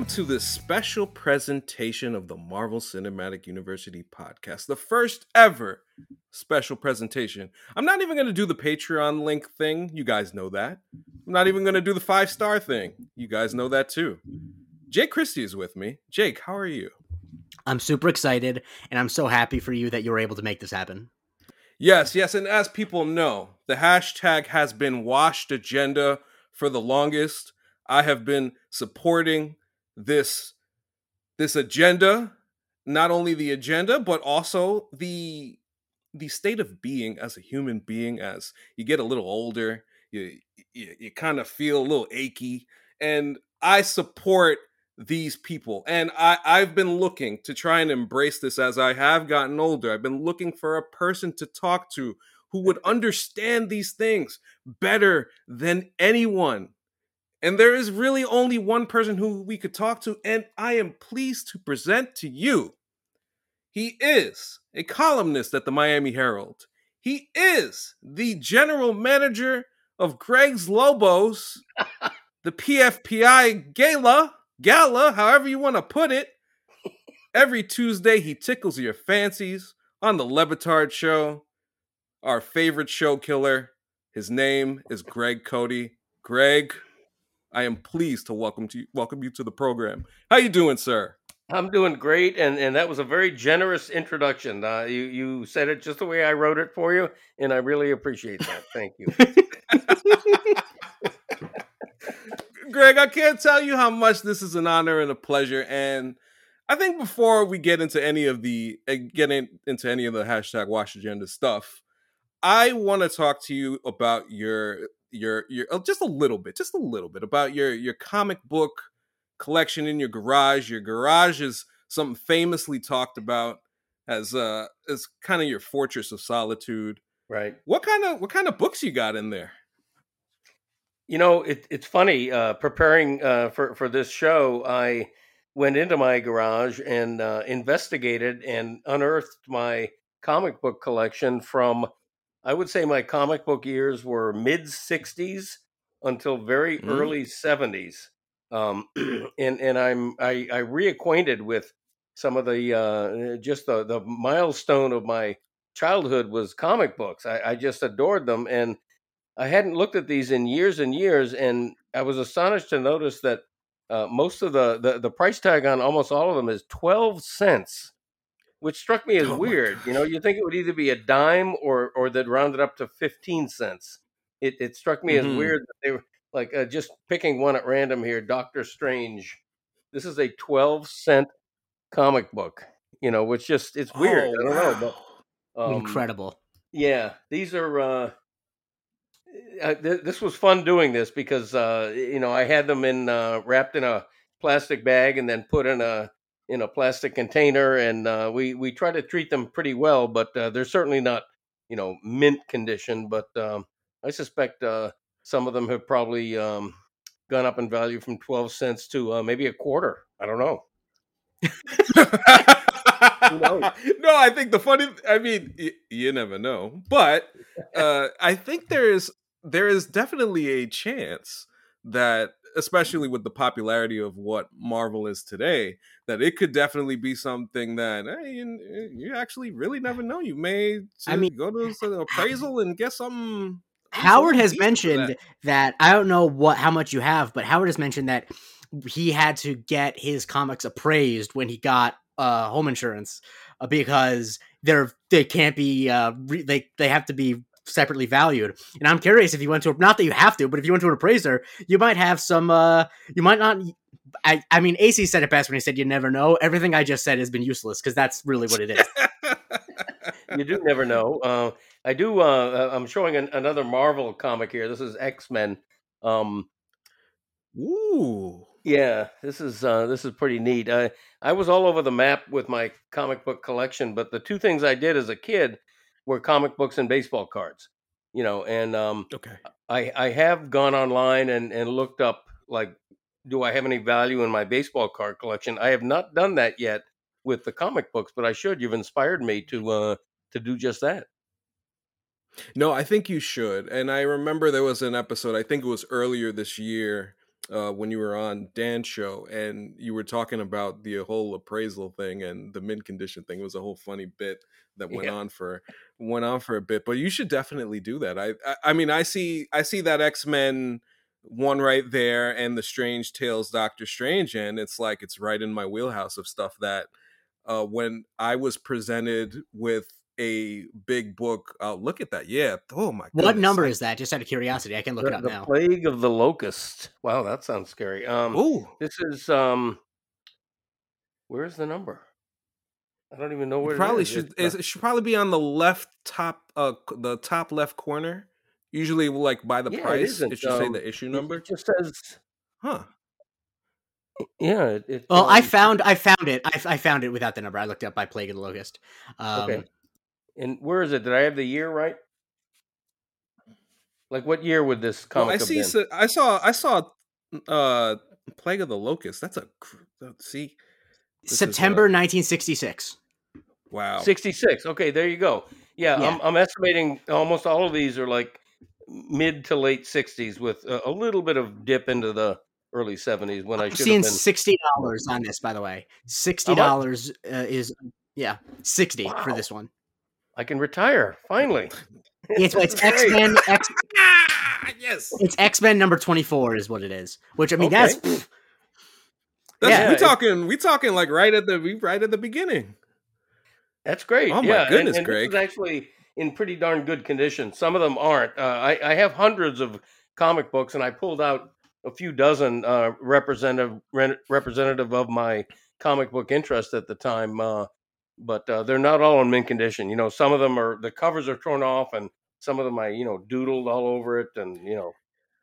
Welcome to this special presentation of the Marvel Cinematic University podcast, the first ever special presentation. I'm not even going to do the Patreon link thing. You guys know that. I'm not even going to do the five star thing. You guys know that too. Jake Christie is with me. Jake, how are you? I'm super excited and I'm so happy for you that you were able to make this happen. Yes, yes. And as people know, the hashtag has been washed agenda for the longest. I have been supporting this this agenda, not only the agenda, but also the the state of being as a human being as you get a little older, you you, you kind of feel a little achy. And I support these people. And I, I've been looking to try and embrace this as I have gotten older. I've been looking for a person to talk to who would understand these things better than anyone. And there is really only one person who we could talk to, and I am pleased to present to you. He is a columnist at the Miami Herald. He is the general manager of Greg's Lobos, the PFPI Gala, Gala, however you want to put it. Every Tuesday, he tickles your fancies on the Le Batard Show, our favorite show killer. His name is Greg Cote. Greg, I am pleased to welcome to welcome you to the program. How you doing, sir? I'm doing great, and, and that was a very generous introduction. Uh, you you said it just the way I wrote it for you, and I really appreciate that. Thank you. Greg, I can't tell you how much this is an honor and a pleasure. And I think before we get into any of the uh, getting into any of the hashtag Wash Agenda stuff, I want to talk to you about your your your uh, just a little bit, just a little bit about your your comic book collection in your garage. Your garage is something famously talked about as uh as kind of your fortress of solitude. Right. What kind of what kind of books you got in there? You know, it, it's funny. Uh, preparing uh, for for this show, I went into my garage and uh, investigated and unearthed my comic book collection from. I would say my comic book years were mid '60s until very mm. early '70s, um, and and I'm I, I reacquainted with some of the uh, just the the milestone of my childhood was comic books. I, I just adored them and I hadn't looked at these in years and years, and I was astonished to notice that uh, most of the, the the price tag on almost all of them is twelve cents, which struck me as oh weird. You know, you think it would either be a dime or or that rounded up to fifteen cents. It it struck me mm-hmm. as weird that they were like uh, just picking one at random here. Doctor Strange. This is a twelve cent comic book. You know, which just it's weird. Oh, I don't wow. know, but um, incredible. Yeah, these are. uh uh, th- this was fun doing this because uh, you know I had them in uh, wrapped in a plastic bag and then put in a in a plastic container, and uh, we we try to treat them pretty well, but uh, they're certainly not you know mint condition. But um, I suspect uh, some of them have probably um, gone up in value from twelve cents to maybe a quarter. I don't know. no, I think the funny. I mean, y- you never know, but uh, I think there is there is definitely a chance that especially with the popularity of what Marvel is today, that it could definitely be something that hey, you, you actually really never know. You may I mean, go to an appraisal and get some. Howard has mentioned that. that I don't know what how much you have, but Howard has mentioned that he had to get his comics appraised when he got uh, home insurance uh, because they're they can't be uh, re- they they have to be separately valued. And I'm curious if you went to not that you have to, but if you went to an appraiser, you might have some. uh You might not. I I mean, AC said it best when he said, "You never know." Everything I just said has been useless because that's really what it is. you do never know. Uh, I do. Uh, I'm showing an, another Marvel comic here. This is X Men. Um, Ooh. Yeah, this is uh, this is pretty neat. I I was all over the map with my comic book collection, but the two things I did as a kid were comic books and baseball cards. You know, and um, okay, I I have gone online and and looked up like, do I have any value in my baseball card collection? I have not done that yet with the comic books, but I should. You've inspired me to uh to do just that. No, I think you should. And I remember there was an episode. I think it was earlier this year uh, when you were on Dan's show and you were talking about the whole appraisal thing and the mint condition thing. It was a whole funny bit that went Yeah. on for went on for a bit. But you should definitely do that. I I, I mean I see I see that X Men one right there and the Strange Tales Doctor Strange and it's like it's right in my wheelhouse of stuff that uh, when I was presented with a big book. Uh, look at that. Yeah. Oh my. God. What number is that? Just out of curiosity, I can look it up the now. plague of the locust. Wow, that sounds scary. Um, Ooh. this is um, where's the number? I don't even know It where probably it is. should. It's, it's- It should probably be on the left top. Uh, the top left corner. Usually, like by the Yeah, price, isn't, it should say um, the issue number. It just says, Huh. yeah. It, it, Well, I um, found I found it. I, I found it without the number. I looked up by Plague of the Locust. Um, Okay. And where is it? Did I have the year right? Like, what year would this Well, comic I have see. been? So, I saw. I saw. Uh, Plague of the Locust. That's a. uh, See. This September uh, 1966. Wow. 66. Okay, there you go. Yeah, Yeah. I'm, I'm estimating almost all of these are like mid to late 60s with a, a little bit of dip into the early 70s when I I'm should seeing have been. sixty dollars on this, by the way. Sixty dollars uh, is yeah, sixty for this one. I can retire finally. It's it's X Men. X yes. it's X Men number twenty four is what it is. Which I mean Okay. that's pff, That's, Yeah, we talking. We talking like right at the. We right at the beginning. That's great. Oh my yeah, and- goodness, and, Greg. This is actually in pretty darn good condition. Some of them aren't. Uh, I, I have hundreds of comic books, and I pulled out a few dozen uh, representative re- representative of my comic book interest at the time. Uh, but uh, they're not all in mint condition. You know, some of them are the covers are torn off, and some of them I you know doodled all over it, and you know,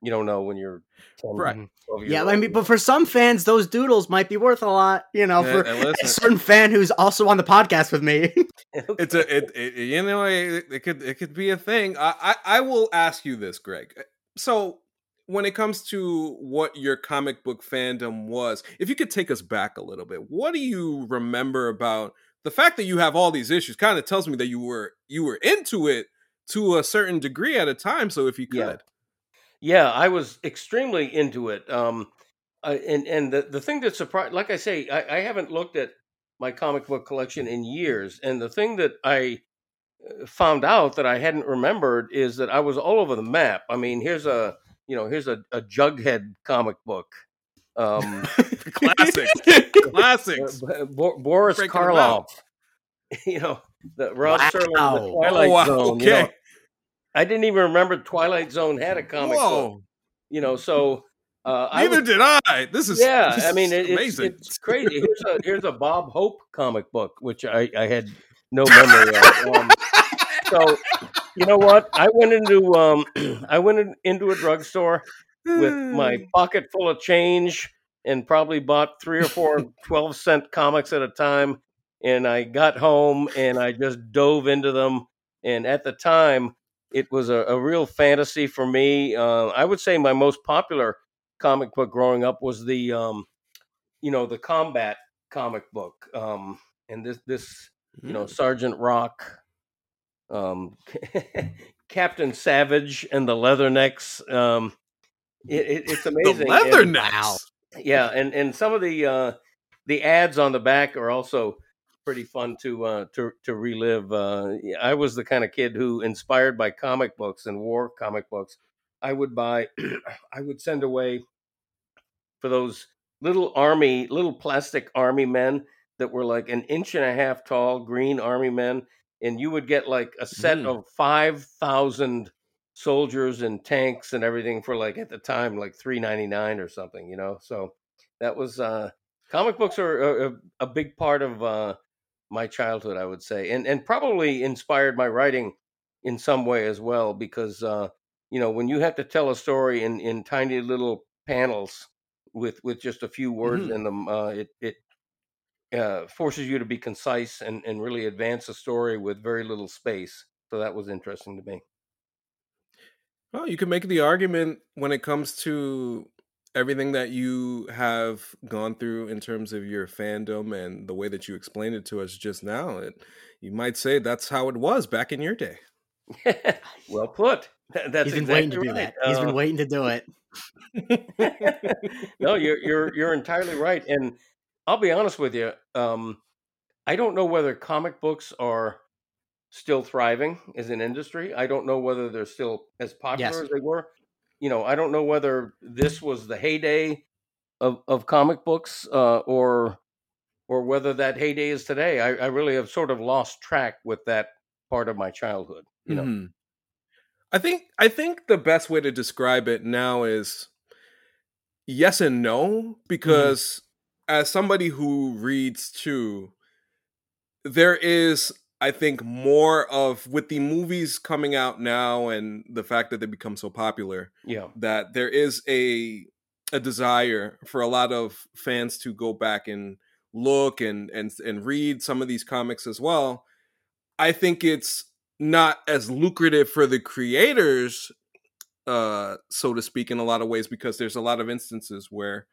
you don't know when you're 10, Right. 12 years yeah. I mean, but for some fans, those doodles might be worth a lot. You know, Yeah, for a certain fan who's also on the podcast with me. it's a it, it you know it, it could it could be a thing I, I i will ask you this greg so when it comes to what your comic book fandom was if you could take us back a little bit what do you remember about the fact that you have all these issues kind of tells me that you were you were into it to a certain degree at a time so if you could Yeah. Yeah, I was extremely into it. Um, I, and and the the thing that surprised, like I say, I, I haven't looked at my comic book collection in years, and the thing that I uh, found out that I hadn't remembered is that I was all over the map. I mean, here's a you know here's a, a Jughead comic book. Um, classics classics uh, Bo- Boris. Karloff, you know, the Rod Serling, the Twilight oh, wow, Zone. you know. I didn't even remember Twilight Zone had a comic book whoa. you know so uh I neither was, did i. This is yeah this i mean it, it's, amazing. it's crazy. Here's a here's a bob hope comic book which i i had no memory of. Um, so you know what? I went into um i went in, into a drugstore with my pocket full of change and probably bought three or four 12 cent comics at a time and i got home and i just dove into them and at the time it was a, a real fantasy for me uh, i would say my most popular comic book growing up was the um, you know the combat comic book um, and this this you know sergeant rock um, captain savage and the leathernecks um, it, it, it's the amazing leather And- Wow. yeah and and some of the uh the ads on the back are also pretty fun to uh to to relive uh i was the kind of kid who inspired by comic books and war comic books i would buy i would send away for those little army little plastic army men that were like an inch and a half tall green army men and you would get like a set Mm. of 5000 soldiers and tanks and everything for like at the time like 399 or something you know so that was uh comic books are a, a, a big part of uh my childhood i would say and and probably inspired my writing in some way as well because uh you know when you have to tell a story in in tiny little panels with with just a few words Mhm. in them uh it it uh forces you to be concise and and really advance a story with very little space so that was interesting to me Well, you can make the argument when it comes to everything that you have gone through in terms of your fandom and the way that you explained it to us just now. It, you might say that's how it was back in your day. well put That- that's He's been exactly waiting to do right. that. He's Uh, been waiting to do it. no, you're you're you're entirely right, and I'll be honest with you. Um, I don't know whether comic books are still thriving as an industry. I don't know whether they're still as popular Yes. as they were. You know, I don't know whether this was the heyday of, of comic books uh, or or whether that heyday is today. I, I really have sort of lost track with that part of my childhood. You know, Mhm. I think I think the best way to describe it now is yes and no because as somebody who reads too there is I think more of with the movies coming out now and the fact that they become so popular yeah, that there is a a desire for a lot of fans to go back and look and and and read some of these comics as well. I think it's not as lucrative for the creators uh so to speak in a lot of ways because there's a lot of instances where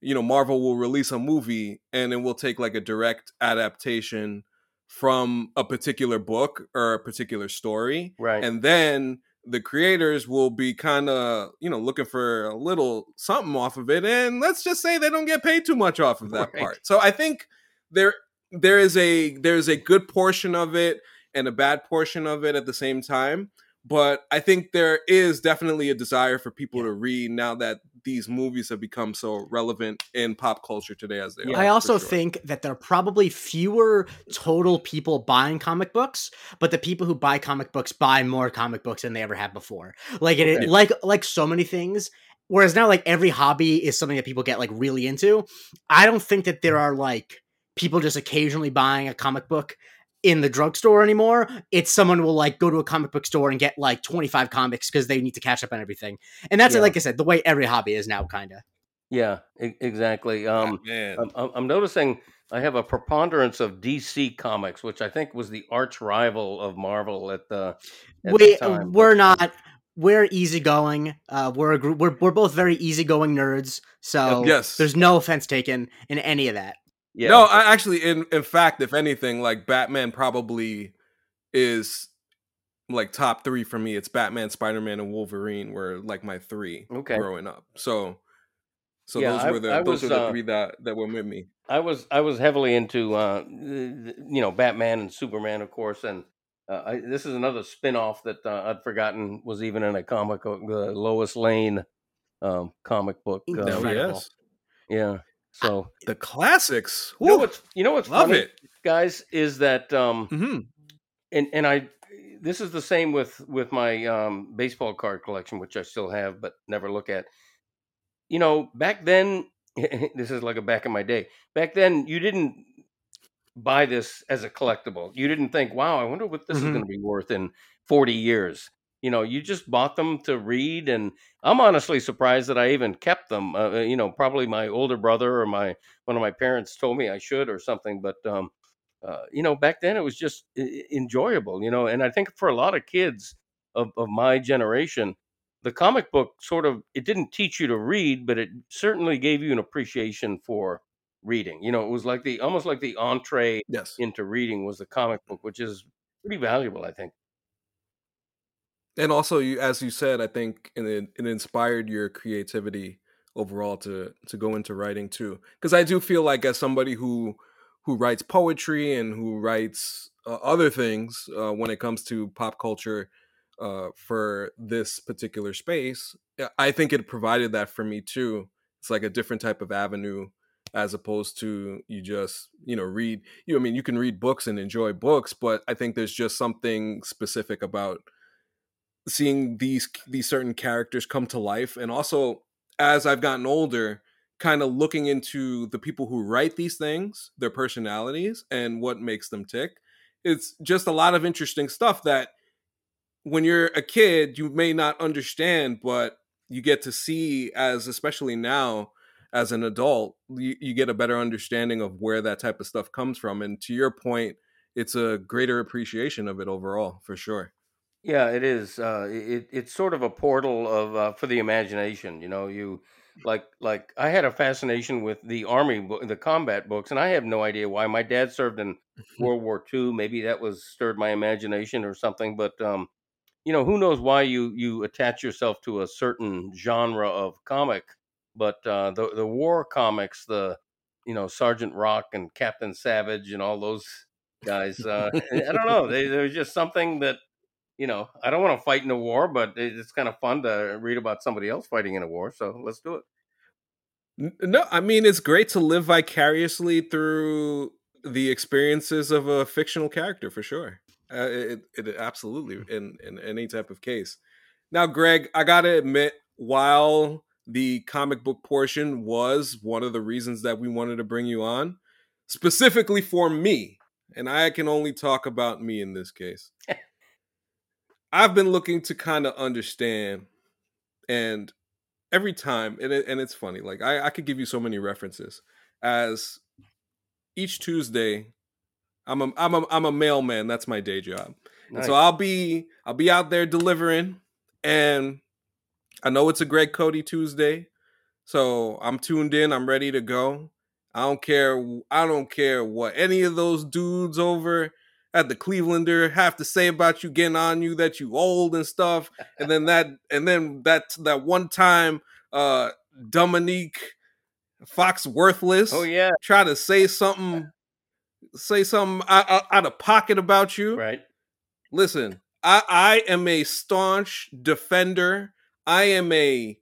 you know Marvel will release a movie and it will take like a direct adaptation from a particular book or a particular story right. and then the creators will be kind of you know looking for a little something off of it and let's just say they don't get paid too much off of that Right. part so i think there there is a there's a good portion of it and a bad portion of it at the same time but i think there is definitely a desire for people to read now that these movies have become so relevant in pop culture today as they Yeah, are I also sure. think that there are probably fewer total people buying comic books, but the people who buy comic books buy more comic books than they ever have before. Like it, Okay. like like so many things. Whereas now, like every hobby is something that people get like really into. I don't think that there hmm. are like people just occasionally buying a comic book in the drugstore anymore. It's someone will like go to a comic book store and get like 25 comics because they need to catch up on everything. And that's Yeah. like I said, the way every hobby is now, kind of. yeah, e- exactly. Um, man I'm, I'm I'm noticing I have a preponderance of DC comics, which I think was the arch rival of Marvel at the. At we the time, we're but, not we're easygoing uh we're a group we're, we're both very easygoing nerds so yes there's no offense taken in any of that Yeah, No, I actually, in in fact, if anything, like Batman probably is like top three for me. It's Batman, Spider Man, and Wolverine were like my three Okay. growing up. So, so Yeah, those I- were the I those was, were the uh, three that that were with me. I was I was heavily into uh, you know Batman and Superman, of course, and uh, I, this is another spin-off that uh, I'd forgotten was even in a comic, book, the Lois Lane um, comic book. Oh, Uh, Incredible. yeah. So The classics. you know what's you know what's love funny, it. guys, is that um, hmm and and I this is the same with with my um, baseball card collection, which I still have but never look at. You know, back then, this is like a back in my day. Back then, you didn't buy this as a collectible. You didn't think, "Wow, I wonder what this is Mhm. going to be worth in forty years." You know, you just bought them to read, and I'm honestly surprised that I even kept them. Uh, uh, you know, probably my older brother or my one of my parents told me I should or something, but um, uh, you know, back then it was just enjoyable, you know, and I think for a lot of kids of, of my generation, the comic book sort of it didn't teach you to read, but it certainly gave you an appreciation for reading. You know, it was like the almost like the entree Yes. into reading was the comic book, which is pretty valuable, I think. And also you as you said i think it, it inspired your creativity overall to to go into writing too. Because i do feel like as somebody who who writes poetry and who writes uh, other things uh, when it comes to pop culture uh, for this particular space i think it provided that for me too. It's like a different type of avenue as opposed to you just you know read you i mean you can read books and enjoy books but i think there's just something specific about seeing these these certain characters come to life and also as i've gotten older kind of looking into the people who write these things their personalities and what makes them tick it's just a lot of interesting stuff that when you're a kid you may not understand but you get to see as especially now as an adult you, you get a better understanding of where that type of stuff comes from and to your point it's a greater appreciation of it overall for sure Yeah, it is. Uh, it it's sort of a portal of uh, for the imagination. You know, you like like I had a fascination with the army, bo- the combat books, and I have no idea why. My dad served in World War II. Maybe that was stirred my imagination or something. But um, you know, who knows why you you attach yourself to a certain genre of comic, but uh, the the war comics, the you know Sergeant Rock and Captain Savage and all those guys. Uh, I don't know. They, there's just something that you know. I don't want to fight in a war, but it's kind of fun to read about somebody else fighting in a war. So let's do it. No, I mean it's great to live vicariously through the experiences of a fictional character for sure. Uh, it, it absolutely in in any type of case. Now, Greg, I gotta admit, while the comic book portion was one of the reasons that we wanted to bring you on, specifically for me, and I can only talk about me in this case. I've been looking to kind of understand, and every time, and it, and it's funny. Like I, I could give you so many references as each Tuesday I'm a I'm a I'm a mailman. That's my day job. Nice. so I'll be I'll be out there delivering, and I know it's a Greg Cote Tuesday, so I'm tuned in. I'm ready to go. I don't care. I don't care what any of those dudes over at the Clevelander have to say about you getting on you that you old and stuff. And then that and then that that one time uh Dominique Fox worthless. Oh yeah. Try to say something say something out, out of pocket about you. Right. Listen, I, I am a staunch defender. I am a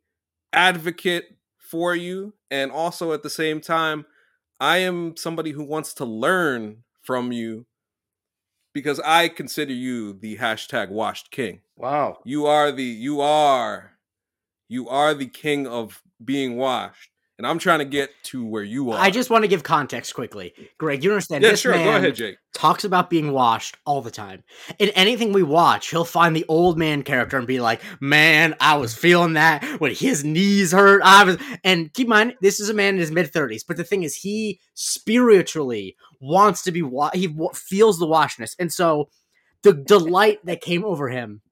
advocate for you, and also at the same time, I am somebody who wants to learn from you because I consider you the hashtag washed king. Wow. You are the you are you are the king of being washed and I'm trying to get to where you are. I just want to give context quickly, Greg. You understand? Yeah, this sure. Man Go ahead, Jake. Talks about being washed all the time. In anything we watch, he'll find the old man character and be like, "Man, I was feeling that when his knees hurt." I was, and keep in mind, this is a man in his mid thirties. But the thing is, he spiritually wants to be. Wa- he feels the washness, and so the delight that came over him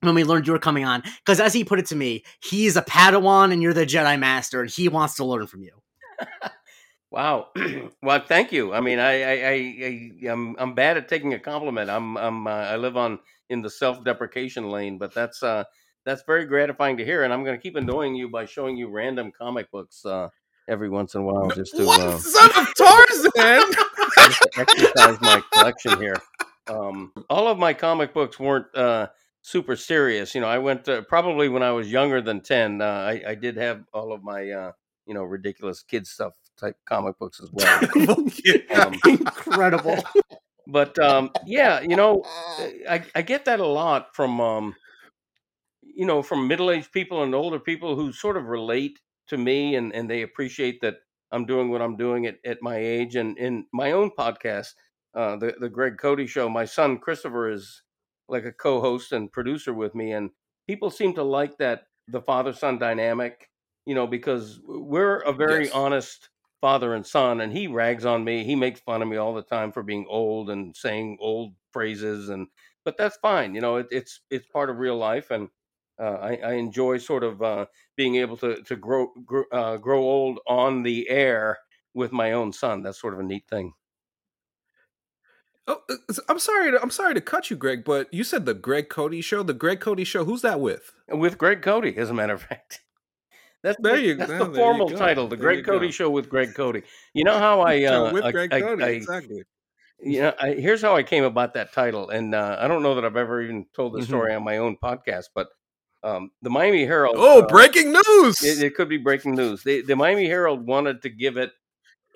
when we learned you were coming on. Because as he put it to me, he's a Padawan and you're the Jedi Master, and he wants to learn from you. wow. well, thank you. I mean, I, I, I, I am I'm bad at taking a compliment. I'm, I'm, uh, I live on in the self-deprecation lane, but that's, uh, that's very gratifying to hear, and I'm going to keep annoying you by showing you random comic books uh, every once in a while, just to what uh, son of Tarzan? exercise my collection here. Um, all of my comic books weren't uh, super serious. You know, I went to, probably when I was younger than ten. Uh, I, I did have all of my uh, you know ridiculous kid stuff type comic books as well. um, Incredible. But um, yeah, you know, I, I get that a lot from um, you know from middle aged people and older people who sort of relate to me and and they appreciate that I'm doing what I'm doing at, at my age and in my own podcast. Uh, the the Greg Cote show. My son Christopher is like a co-host and producer with me, and people seem to like that the father-son dynamic. You know, because we're a very yes. honest father and son, and he rags on me. He makes fun of me all the time for being old and saying old phrases, and but that's fine. You know, it, it's it's part of real life, and uh, I, I, enjoy sort of uh, being able to to grow grow, uh, grow old on the air with my own son. That's sort of a neat thing. Oh, uh, I'm sorry. To, I'm sorry to cut you, Greg, but you said the Greg Cote show. The Greg Cote show. Who's that with? With Greg Cote, as a matter of fact. That's there the, you That's go. the formal title, the there Greg Cote Show with Greg Cote. You know how I uh, with I, Greg I, Cote, I, exactly. You know, I, here's how I came about that title, and uh, I don't know that I've ever even told the mm-hmm. story on my own podcast, but um, the Miami Herald. Oh, uh, breaking news! It, it, could be breaking news. They, the Miami Herald wanted to give it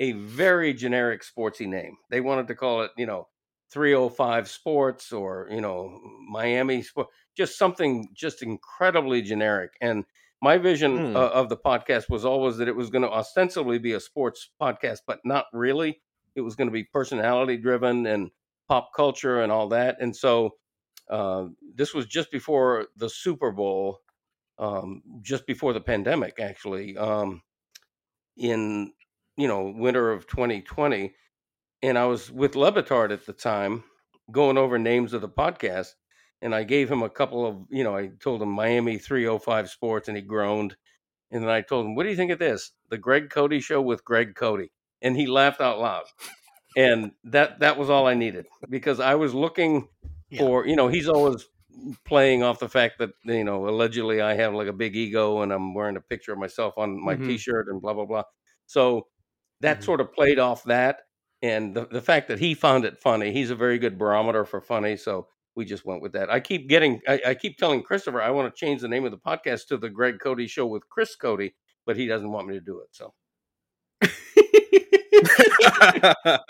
a very generic sportsy name. They wanted to call it, you know, 305 Sports or you know Miami Sport, just something just incredibly generic. And my vision mm. uh, of the podcast was always that it was going to ostensibly be a sports podcast, but not really. It was going to be personality driven and pop culture and all that. And so uh, this was just before the Super Bowl, um, just before the pandemic, actually, um, in you know winter of 2020 and I was with Le Batard at the time, going over names of the podcast, and I gave him a couple of, you know, I told him Miami 305 Sports, and he groaned. And then I told him, "What do you think of this? The Greg Cote Show with Greg Cote," And he laughed out loud. And that that was all I needed because I was looking yeah. for, you know, he's always playing off the fact that you know allegedly I have like a big ego and I'm wearing a picture of myself on my Mhm. T-shirt and blah blah blah. So that Mhm. sort of played off that, and the the fact that he found it funny. He's a very good barometer for funny, so we just went with that. I keep getting, I, I keep telling Christopher I want to change the name of the podcast to the Greg Cote Show with Chris Cote, but he doesn't want me to do it. So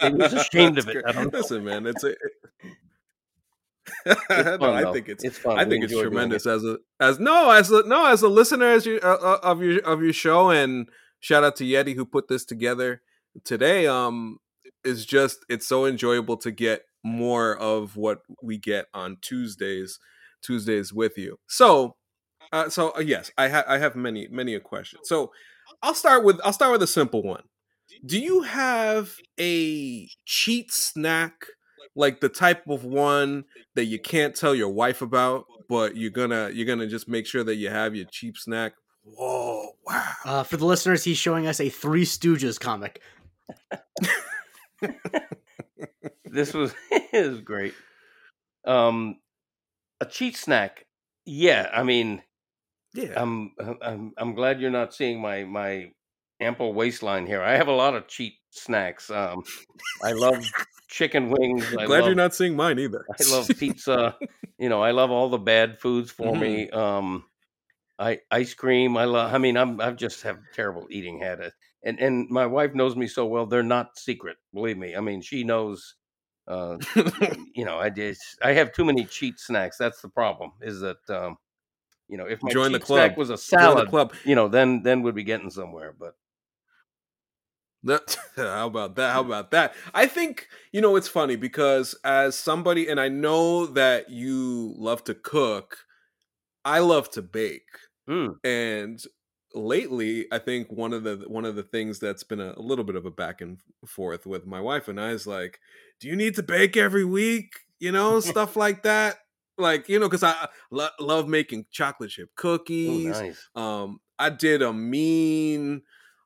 Maybe he's ashamed of it. great. I don't. Listen, man, it's a. it's no. I think it's it's fun. I We think it's tremendous it. as a as no as a no as a listener as you uh, uh, of your of your show and shout out to Yeti who put this together today. Um, is just it's so enjoyable to get more of what we get on Tuesdays Tuesdays with you. So, uh, so uh, yes, I have I have many many a question. So, I'll start with I'll start with a simple one. Do you have a cheat snack like the type of one that you can't tell your wife about, but you're gonna you're gonna just make sure that you have your cheap snack? Whoa! Wow! Uh, for the listeners, he's showing us a Three Stooges comic. this was was great. Um, a cheat snack. Yeah, I mean, Yeah. I'm I'm I'm glad you're not seeing my my ample waistline here. I have a lot of cheat snacks. Um, I love chicken wings. I Glad love, you're not seeing mine either. I love pizza. you know, I love all the bad foods for Mm-hmm. me. Um, I ice cream. I love. I mean, I'm I just have terrible eating habit, and and my wife knows me so well. They're not secret. Believe me. I mean, she knows. Uh, you know, I just I have too many cheat snacks. That's the problem. Is that um, you know, if my Join the cheat snack was a salad, club. you know, then then we'd be getting somewhere. But how about that? How about that? I think you know it's funny because as somebody, and I know that you love to cook, I love to bake, mm, and lately I think one of the one of the things that's been a, a little bit of a back and forth with my wife and I is like, do you need to bake every week? You know, stuff like that. Like you know, because I lo- love making chocolate chip cookies. nice. Um, I did a mean,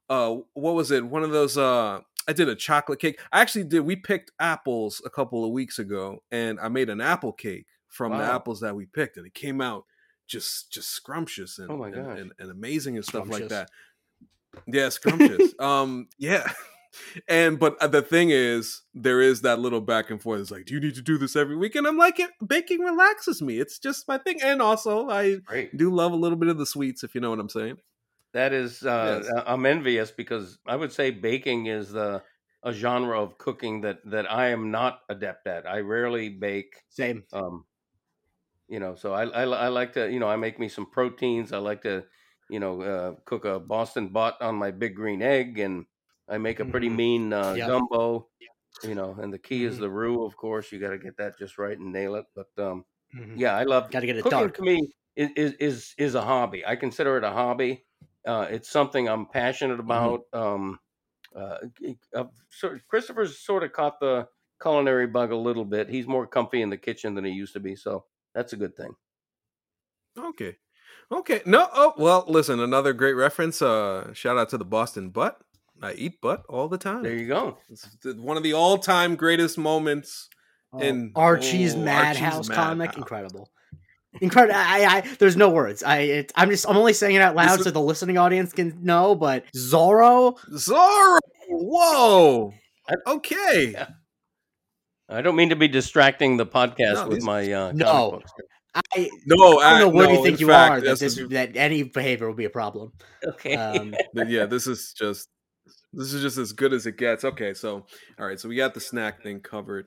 uh, what was it? One of those. Uh, I did a chocolate cake. I actually did. We picked apples a couple of weeks ago, and I made an apple cake from the apples that we picked, and it came out just just scrumptious and Oh my and, gosh. and, and amazing and stuff like that. Yeah, scrumptious. um, yeah. And but uh, the thing is, there is that little back and forth. It's like, do you need to do this every week? And I'm like, it, baking relaxes me. It's just my thing. And also, I Great. do love a little bit of the sweets, if you know what I'm saying. That is, uh, Yes. I'm envious because I would say baking is the a genre of cooking that that I am not adept at. I rarely bake. Same. Um, you know, so I, I I like to, you know, I make me some proteins. I like to, you know, uh, cook a Boston butt on my big green egg, and I make a pretty Mhm. mean uh, Yep. gumbo. You know, and the key is Mhm. the roux, of course. You got to get that just right and nail it. But um, Mhm. yeah, I love Got to get it cooking dark. to me is, is is is a hobby. I consider it a hobby. Uh, it's something I'm passionate about. Um, uh, uh, sort Christopher's sort of caught the culinary bug a little bit. He's more comfy in the kitchen than he used to be, so that's a good thing. Okay. Okay. No. Oh, well, listen, another great reference. Uh shout out to the Boston butt. I eat butt all the time. There you go. It's one of the all-time greatest moments. Oh, in- Archie's oh, Madhouse Archie's comic, Madhouse. incredible, incredible. I, I, there's no words. I, it, I'm just, I'm only saying it out loud This so the listening audience can know. But Zorro, Zorro. Whoa. Okay. Yeah. I don't mean to be distracting the podcast No, with my uh, No. books. I, No, I don't know I- where do no, you think you fact, are that this this, is- that any behavior will be a problem. Okay. Um, yeah, this is just this is just as good as it gets. Okay, so all right, so we got the snack thing covered.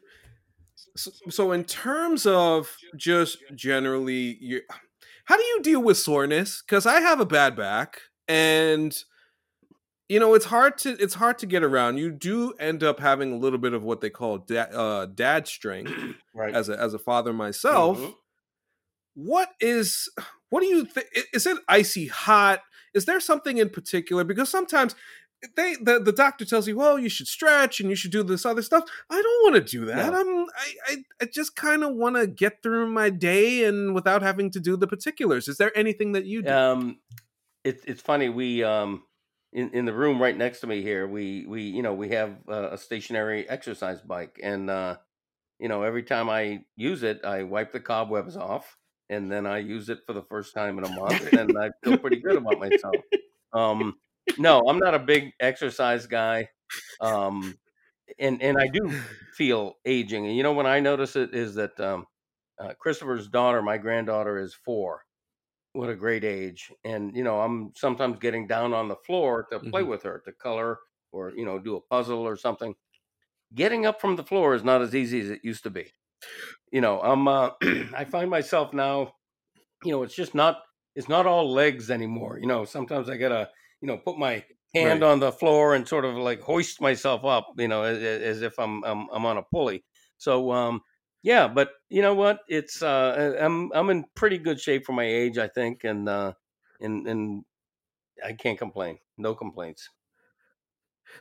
So, so in terms of just generally, you, how do you deal with soreness? Because I have a bad back, and you know it's hard to it's hard to get around. You do end up having a little bit of what they call da- uh, dad strength right. as a as a father myself. Mhm. What is what do you think? Is it icy hot? Is there something in particular? Because sometimes they the, the doctor tells you, well, you should stretch and you should do this other stuff. I don't want to do that. No. I'm I I, I just kind of want to get through my day and without having to do the particulars. Is there anything that you do? Um, it's it's funny. We um in, in the room right next to me here, we we you know we have uh, a stationary exercise bike, and uh, you know every time I use it, I wipe the cobwebs off, and then I use it for the first time in a month, and I feel pretty good about myself. Um, no, I'm not a big exercise guy, um, and and I do feel aging. And you know when I notice it is that um, uh, Christopher's daughter, my granddaughter, is four. What a great age! And you know I'm sometimes getting down on the floor to play Mhm. with her to color or you know do a puzzle or something. Getting up from the floor is not as easy as it used to be you know i'm uh, i find myself now you know it's just not it's not all legs anymore you know sometimes i gotta you know put my hand Right. on the floor and sort of like hoist myself up you know as, as if I'm, I'm i'm on a pulley so um yeah but you know what? It's uh i'm i'm in pretty good shape for my age i think and uh and and i can't complain. No complaints.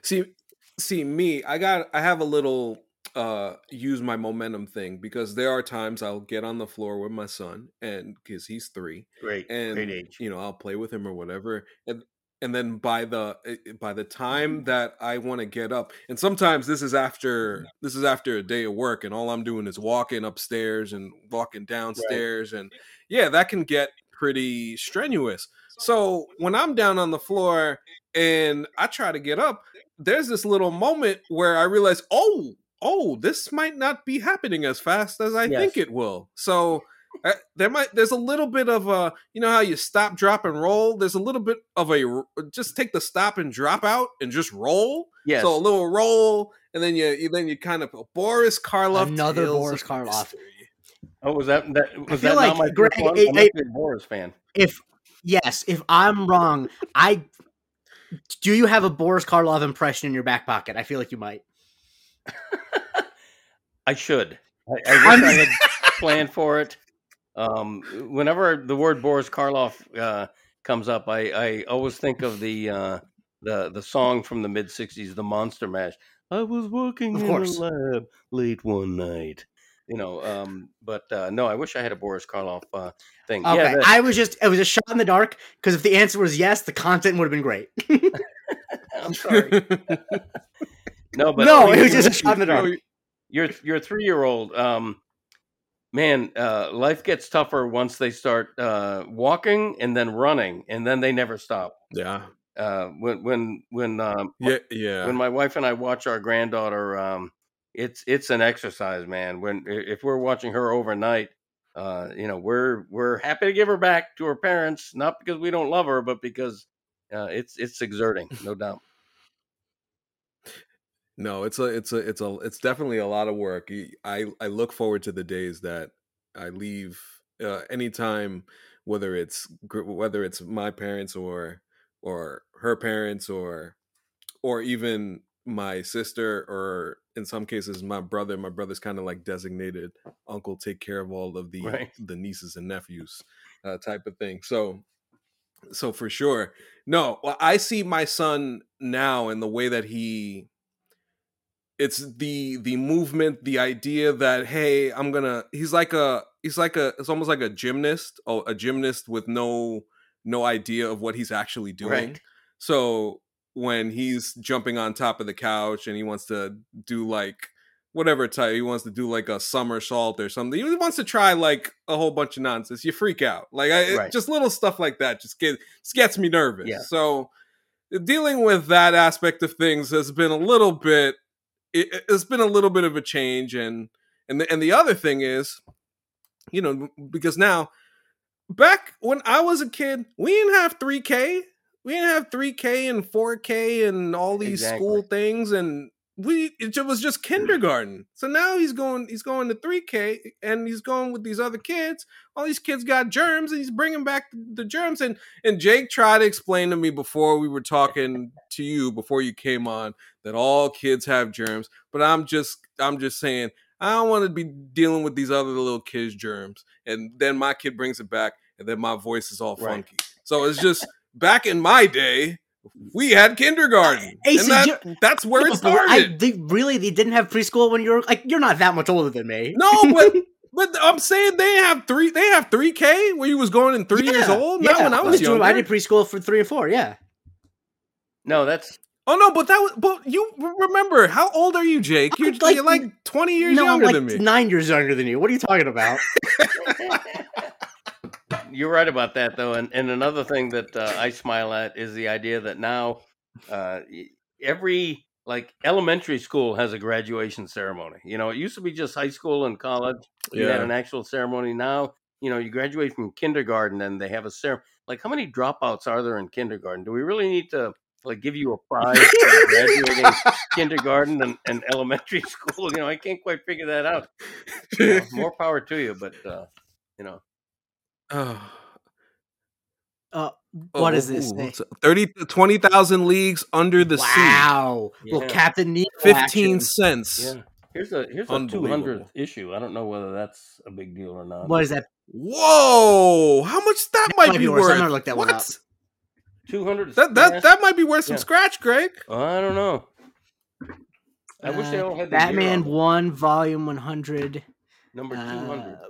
See, see me, I got I have a little uh use my momentum thing because there are times I'll get on the floor with my son and cuz he's 3 great and great age. you know, I'll play with him or whatever and and then by the eh, eh, by the time that I want to get up and sometimes this is after this is after a day of work and all I'm doing is walking upstairs and walking downstairs and yeah, that can get pretty strenuous. So when I'm down on the floor and I try to get up, there's this little moment where I realize, oh, oh, this might not be happening as fast as I think it will. So uh, there might there's a little bit of a you know how you stop, drop, and roll. There's a little bit of a just take the stop and drop out and just roll. yes So a little roll, and then you, you then you kind of Boris Karloff. Another Boris Karloff. Mystery. oh was that that was feel that like, not my Greg, first one? it- I must it- be a boris fan If yes, if I'm wrong, I do you have a Boris Karloff impression in your back pocket? I feel like you might. I should. I, I wish I'm- I had planned for it. Um, whenever the word Boris Karloff uh, comes up, I, I always think of the uh, the the song from the mid '60s, "The Monster Mash." I was working in a lab late one night. You know, um, but uh, no, I wish I had a Boris Karloff uh, thing. Okay, Yeah, that- I was just it was a shot in the dark because if the answer was yes, the content would have been great. I'm sorry. No, but no, it was just a shot in the dark. your your three year old um man uh life gets tougher once they start uh walking and then running and then they never stop. Yeah, uh when when when um yeah, yeah. when my wife and i watch our granddaughter um it's it's an exercise man. When if we're watching her overnight uh you know we're we're happy to give her back to her parents not because we don't love her but because uh it's it's exerting no doubt No, it's a it's a it's a it's definitely a lot of work. I I look forward to the days that I leave uh, anytime, whether it's whether it's my parents or or her parents or or even my sister or in some cases my brother. My brother's kind of like designated uncle, take care of all of the Right. the nieces and nephews, uh, type of thing. So so for sure, no, well, I see my son now in the way that he it's the the movement the idea that hey i'm gonna he's like a he's like a it's almost like a gymnast oh a gymnast with no no idea of what he's actually doing Right. so when he's jumping on top of the couch and he wants to do like whatever type he wants to do like a somersault or something he wants to try like a whole bunch of nonsense you freak out like I, Right. just little stuff like that just get just gets me nervous Yeah. so dealing with that aspect of things has been a little bit it, it's been a little bit of a change and and the, and the other thing is you know because now back when i was a kid we didn't have 3k we didn't have 3k and 4k and all these school things and we it was just kindergarten. So now he's going he's going to 3k and he's going with these other kids. All these kids got germs and he's bringing back the germs. And and jake tried to explain to me before we were talking to you before you came on that all kids have germs. But i'm just i'm just saying i don't want to be dealing with these other little kids germs. And then my kid brings it back and then my voice is all funky. So it's just back in my day we had kindergarten Hey, and that, that's where it No, but I, started they, really, they didn't have preschool when you were like you're not that much older than me. no but but i'm saying they have three they have 3k where you was going in three years Yeah, old not when i I was was doing- I did preschool for three and four. Yeah, no that's oh no but that was but you remember how old are you jake you're like- you're like 20 years no, I'm younger like than me nine years younger than you. What are you talking about? you're right about that though. And and another thing that uh, I smile at is the idea that now uh, every like elementary school has a graduation ceremony. You know, it used to be just high school and college. You had an actual ceremony. Now, you know, you graduate from kindergarten and they have a ceremony. Like, how many dropouts are there in kindergarten? Do we really need to like give you a prize for graduating kindergarten and, and elementary school? You know, I can't quite figure that out. You know, more power to you, but uh, you know, Oh, Uh, oh, what is this? ooh, thing? what's 30 20,000 leagues under the sea. wow. Well, Captain Nemo 15 action. cents. yeah. Here's a here's a two Unbelievable. hundredth issue. I don't know whether that's a big deal or not. What is that? Whoa! How much that, That might, might be be worth. worth? I'm gonna look that one what? up. Two hundred. That that that might be worth some Yeah. scratch, Greg. I don't know. I wish they Uh, all had the year Batman. One Volume 100. number two hundred. Uh,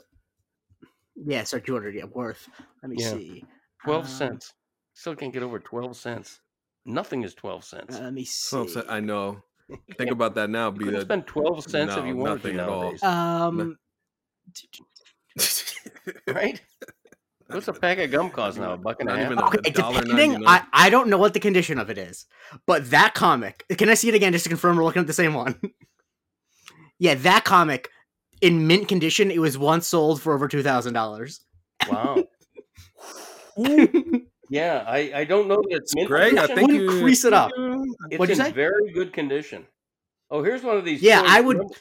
yeah, sorry, 200. Yeah, worth. Let me Yeah. see. 12 Um, cents. Still can't get over 12 cents. Nothing is 12 cents. Uh, let me see. Twelve cent- I know. Think about that now. Be could have the 12 cents if you wanted to nothing at all. nowadays. Um, right? What's a pack of gum cost now? A buck and a half? even a- okay, $1.99. depending, I, I don't know what the condition of it is, but that comic, can I see it again just to confirm we're looking at the same one? yeah, that comic, in mint condition, it was once sold for over $2,000. Wow. Yeah, I, I don't know that it's mint Greg, I think Wouldn't you crease it up. it's What'd you in say? very good condition. Oh, here's one of these. Yeah, toys. I would- Remember,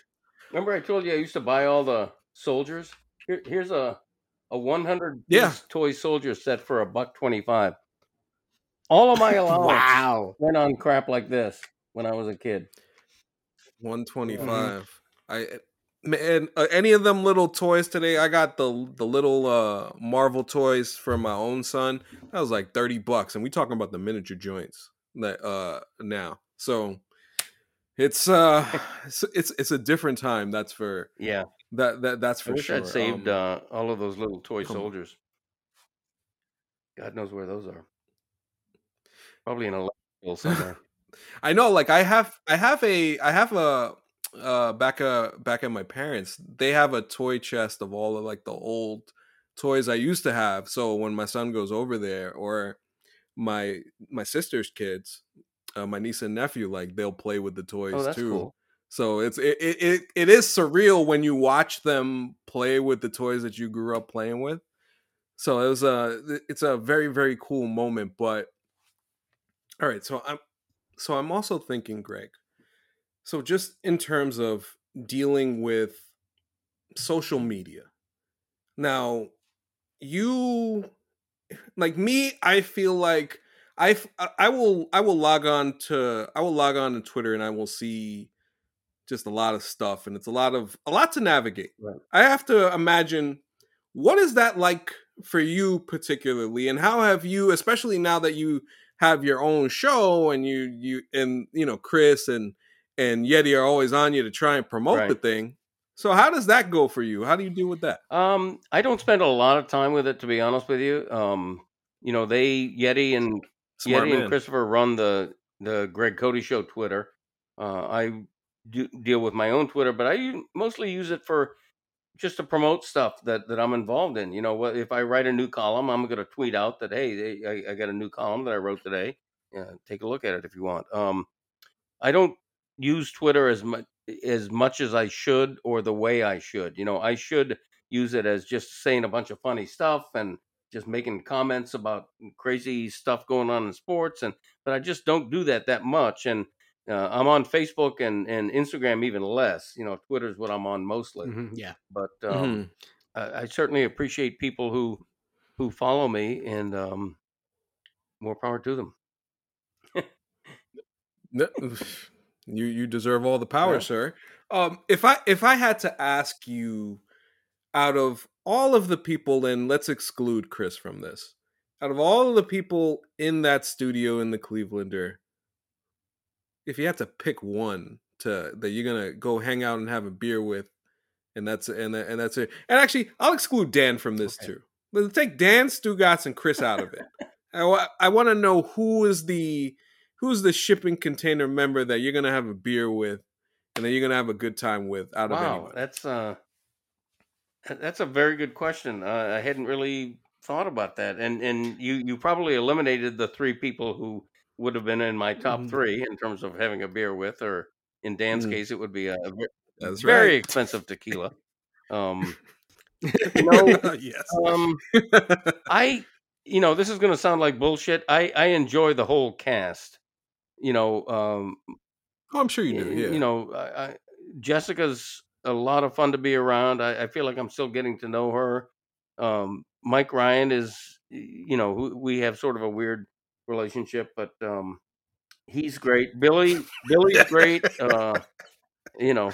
remember I told you I used to buy all the soldiers? Here, here's a a 100 Yeah. toy soldier set for a buck 25. All of my allowance Wow. went on crap like this when I was a kid. One twenty five. Mm-hmm. I man, uh, any of them little toys today? I got the the little uh Marvel toys for my own son. That was like thirty bucks, and we talking about the miniature joints that uh now. So it's uh it's it's, it's a different time. That's for Yeah, that that that's I for wish sure. I'd saved Um, uh, all of those little toy on. soldiers. God knows where those are. Probably in a landfill somewhere. I know, like I have, I have a, I have a, uh, back uh back at my parents, they have a toy chest of all of like the old toys I used to have. So when my son goes over there, or my my sister's kids, uh, my niece and nephew, like they'll play with the toys oh, too. cool. So it's it, it it it is surreal when you watch them play with the toys that you grew up playing with. So it was a it's a very very cool moment. But all right, so I'm so I'm also thinking, Greg. So just in terms of dealing with social media, now you like me. I feel like I I will I will log on to I will log on to Twitter and I will see just a lot of stuff and it's a lot of a lot to navigate. Right. I have to imagine what is that like for you particularly and how have you especially now that you have your own show and you you and you know Chris and and Yeti are always on you to try and promote the thing. So how does that go for you? How do you deal with that? Um, I don't spend a lot of time with it, to be honest with you. Um, you know, they Yeti and Smart Yeti man. and Christopher run the the Greg Cote Show Twitter. Uh, I do deal with my own Twitter, but I mostly use it for just to promote stuff that, that I'm involved in. You know, if I write a new column, I'm going to tweet out that hey, I, I got a new column that I wrote today. Yeah, take a look at it if you want. Um, I don't use Twitter as much as much as I should or the way I should. You know, I should use it as just saying a bunch of funny stuff and just making comments about crazy stuff going on in sports and but I just don't do that that much and uh, I'm on Facebook and, and Instagram even less. You know, Twitter's what I'm on mostly. Mhm, yeah. But um, Mhm. I, I certainly appreciate people who who follow me and um, more power to them. You you deserve all the power, Yeah. sir. Um, if I if I had to ask you, out of all of the people, and let's exclude Chris from this, out of all of the people in that studio in the Clevelander, if you had to pick one to that you're gonna go hang out and have a beer with, and that's and that- and that's it. And actually, I'll exclude Dan from this Okay. too. Let's take Dan, Stugatz, and Chris out of it. I, I want to know who is the who's the shipping container member that you're gonna have a beer with, and then you're gonna have a good time with out of Wow, that's uh, that- that's a very good question. Uh, I hadn't really thought about that, and and you you probably eliminated the three people who would have been in my top Mhm. three in terms of having a beer with, or in Dan's Mm. case, it would be a, a That's very right. expensive tequila. Um, no, yes. um, I, you know, this is going to sound like bullshit. I I enjoy the whole cast. You know, um, oh, I'm sure you do. Yeah. you know, I, I, Jessica's a lot of fun to be around. I, I feel like I'm still getting to know her. Um, Mike Ryan is, you know, we have sort of a weird relationship, but um, he's great. Billy, Billy's great. Uh, you know,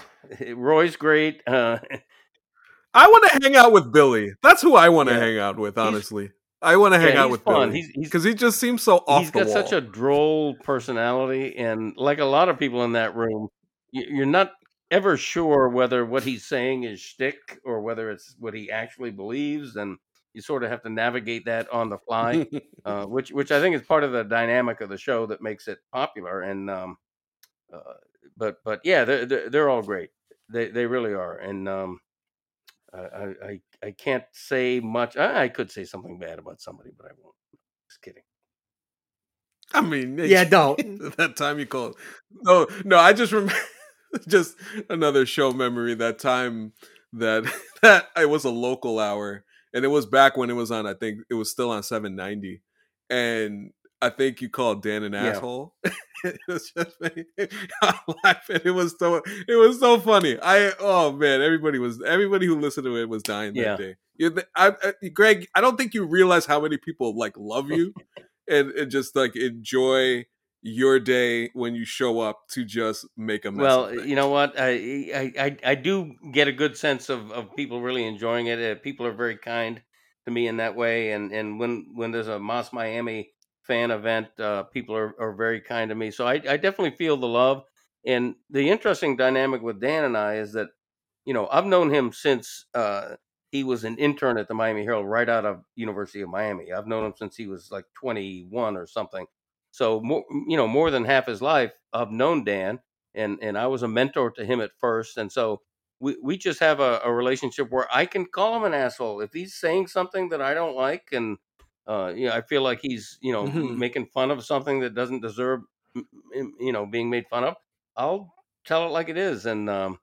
Roy's great. Uh, I want to hang out with Billy. That's who I want to Yeah. hang out with. Honestly, I want to hang yeah, out with fun. Billy because he just seems so off he's got wall. such a droll personality, and like a lot of people in that room, you're not ever sure whether what he's saying is shtick or whether it's what he actually believes, and you sort of have to navigate that on the fly, uh, which which I think is part of the dynamic of the show that makes it popular. And um, uh, but but yeah, they're they're, they're all great. They they really are, and um, I, I I can't say much. I, I could say something bad about somebody, but I won't. Just kidding. I mean, Yeah, don't. that time you called. No, no, I just remember just another show memory. That time that that it was a local hour, and it was back when it was on. I think it was still on seven ninety, and I think you called Dan an Yeah. asshole. it was just I'm laughing. It was so it was so funny. I oh man, everybody was everybody who listened to it was dying Yeah. that day. You, I, I, Greg, I don't think you realize how many people like love you and, and just like enjoy your day when you show up to just make a mess. Well, you know what? I, I I I do get a good sense of, of people really enjoying it. Uh, people are very kind to me in that way, and and when when there's a Moss Miami fan event, uh, people are, are very kind to me. So I I definitely feel the love. And the interesting dynamic with Dan and I is that you know I've known him since uh, he was an intern at the Miami Herald right out of University of Miami. I've known him since he was like 21 or something. So more, you know, more than half his life, I've known Dan, and and I was a mentor to him at first, and so we we just have a, a relationship where I can call him an asshole if he's saying something that I don't like, and uh, you know, I feel like he's you know Mhm. making fun of something that doesn't deserve you know being made fun of. I'll tell it like it is, and um,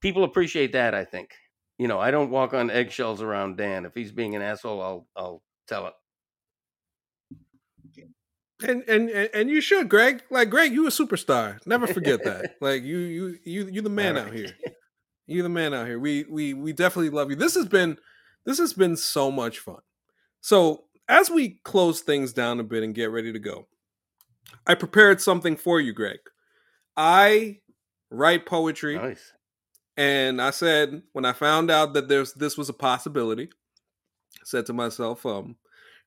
people appreciate that. I think. You know, I don't walk on eggshells around Dan. If he's being an asshole, I'll I'll tell it. and, and and you should, Greg. Like Greg, you a superstar. Never forget that. like you you you you the man All out here. You're the man out here. We we we definitely love you. This has been this has been so much fun. So as we close things down a bit and get ready to go, I prepared something for you, Greg. I write poetry, Nice. and I said when I found out that there's this was a possibility, I said to myself, um,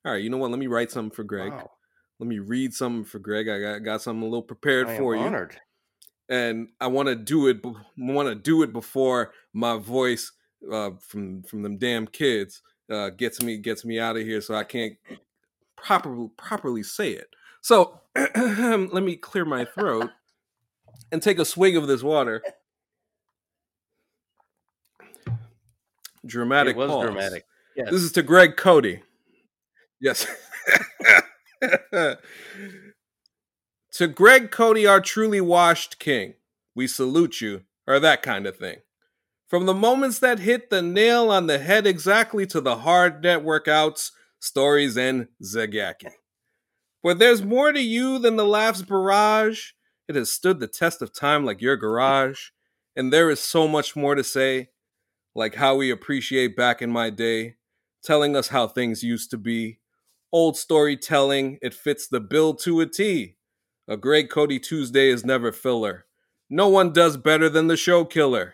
all right, you know what? Let me write something for Greg. Wow. Let me read something for Greg. I got, got something a little prepared I for you honored. and I want to do it. Want to do it before my voice uh, from from them damn kids uh, gets me gets me out of here, so I can't properly properly say it. So let me clear my throat and take a swig of this water. Dramatic. It was pause. dramatic. Yes. This is to Greg Cote. Yes. to Greg Cote, our truly washed king, we salute you, or that kind of thing. From the moments that hit the nail on the head exactly to the hard network workouts, stories, and Zagaki. For there's more to you than the laughs barrage. It has stood the test of time like your garage. And there is so much more to say, like how we appreciate back in my day, telling us how things used to be. Old storytelling, it fits the bill to a T. A great Cote Tuesday is never filler. No one does better than the show killer.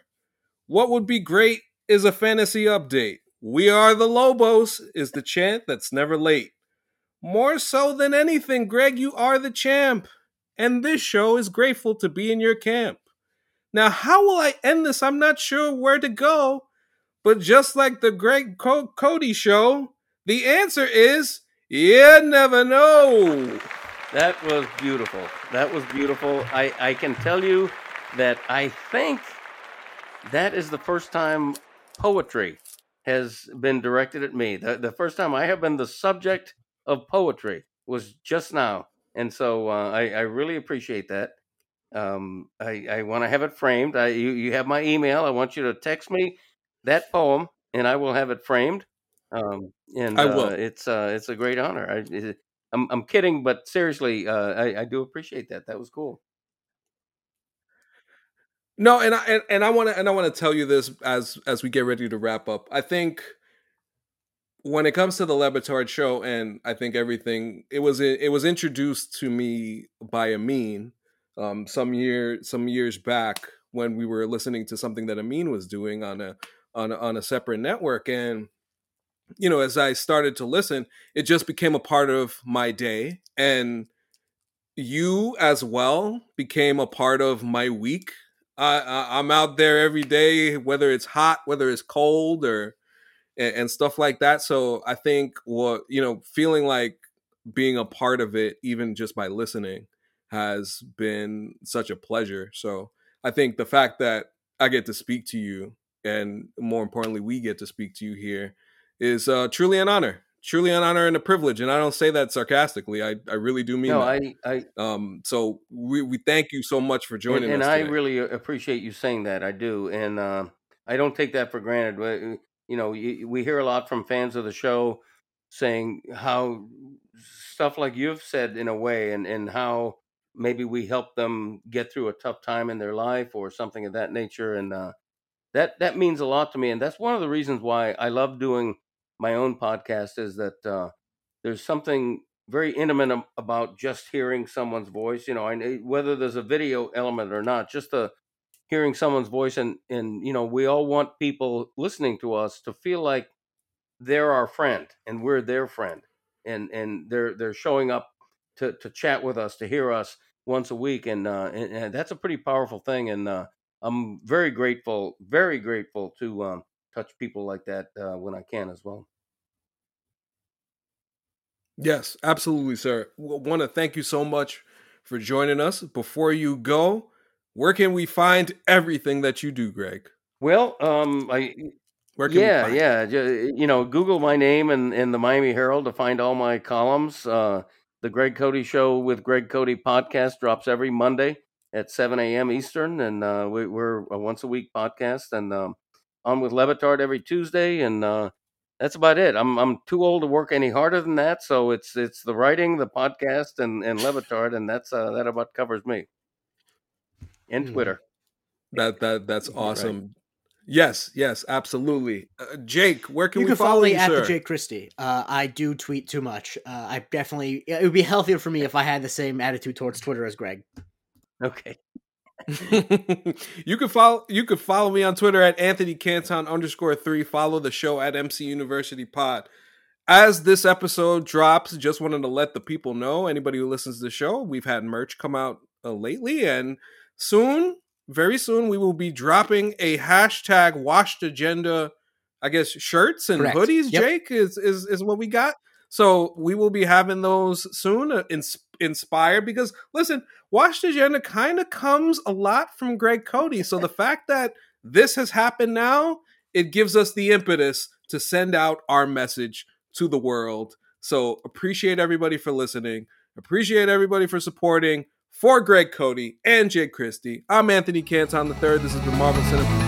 What would be great is a fantasy update. We are the Lobos is the chant that's never late. More so than anything, Greg, you are the champ. And this show is grateful to be in your camp. Now, how will I end this? I'm not sure where to go. But just like the Greg Co- Cote show, the answer is you never know. That was beautiful. That was beautiful. I, I can tell you that I think that is the first time poetry has been directed at me. The, the first time I have been the subject of poetry was just now. And so uh, I, I really appreciate that. Um, I, I want to have it framed. I, you, you have my email. I want you to text me that poem, and I will have it framed. Um, and I will. Uh, it's uh, it's a great honor. I, it, I'm I'm kidding, but seriously, uh, I, I do appreciate that. That was cool. No, and I and, I want to and I want to tell you this as as we get ready to wrap up. I think when it comes to the Le Batard show, and I think everything it was it was introduced to me by Amin um, some year some years back when we were listening to something that Amin was doing on a on a, on a separate network, and you know, as I started to listen, it just became a part of my day, and you as well became a part of my week I, am out there every day, whether it's hot, whether it's cold, or and, and, stuff like that. So I think what you know, feeling like being a part of it, even just by listening, has been such a pleasure. So I think the fact that I get to speak to you, and more importantly, we get to speak to you here, is uh, truly an honor truly an honor and a privilege and i don't say that sarcastically i, I really do mean no, that. I, I um so we, we thank you so much for joining and, and i really appreciate you saying that i do and uh, i don't take that for granted you know we hear a lot from fans of the show saying how stuff like you've said in a way and and how maybe we help them get through a tough time in their life or something of that nature and uh, that that means a lot to me and that's one of the reasons why i love doing my own podcast is that uh, there's something very intimate about just hearing someone's voice. You know, I, whether there's a video element or not, just the hearing someone's voice, and and you know, we all want people listening to us to feel like they're our friend and we're their friend, and and they're they're showing up to to chat with us, to hear us once a week, and uh, and, and that's a pretty powerful thing, and uh, I'm very grateful, very grateful to um, touch people like that uh, when I can as well. Yes, absolutely, sir. Want to thank you so much for joining us. Before you go, where can we find everything that you do, Greg? Well, um, I where can yeah, yeah, you know, Google my name and in the Miami Herald to find all my columns. Uh, the Greg Cote Show with Greg Cote podcast drops every Monday at 7 a.m. Eastern, and uh, we, are a once a week podcast. And um, on with Le Batard every Tuesday, and uh, that's about it. I'm I'm too old to work any harder than that, so it's it's the writing, the podcast, and and Le Batard, and that's uh, that about covers me. And hmm. Twitter. That that that's awesome. Right. Yes, yes, absolutely. Uh, Jake, where can you we can follow, follow me you, at sir? the Jake Christie? Uh, I do tweet too much. Uh, I definitely it would be healthier for me if I had the same attitude towards Twitter as Greg. Okay. you can follow you can follow me on Twitter at Anthony Canton underscore three. Follow the show at MC University Pod. As this episode drops, just wanted to let the people know, anybody who listens to the show, we've had merch come out uh, lately, and soon, very soon, we will be dropping a hashtag washed agenda, I guess, shirts and Correct. hoodies, yep. Jake, is, is is what we got. So we will be having those soon, uh, ins- inspired because listen, Washed Agenda kind of comes a lot from Greg Cote. So the fact that this has happened now, it gives us the impetus to send out our message to the world. So appreciate everybody for listening. Appreciate everybody for supporting. For Greg Cote and Jake Christie, I'm Anthony Canton III. This has been Marvel Cinema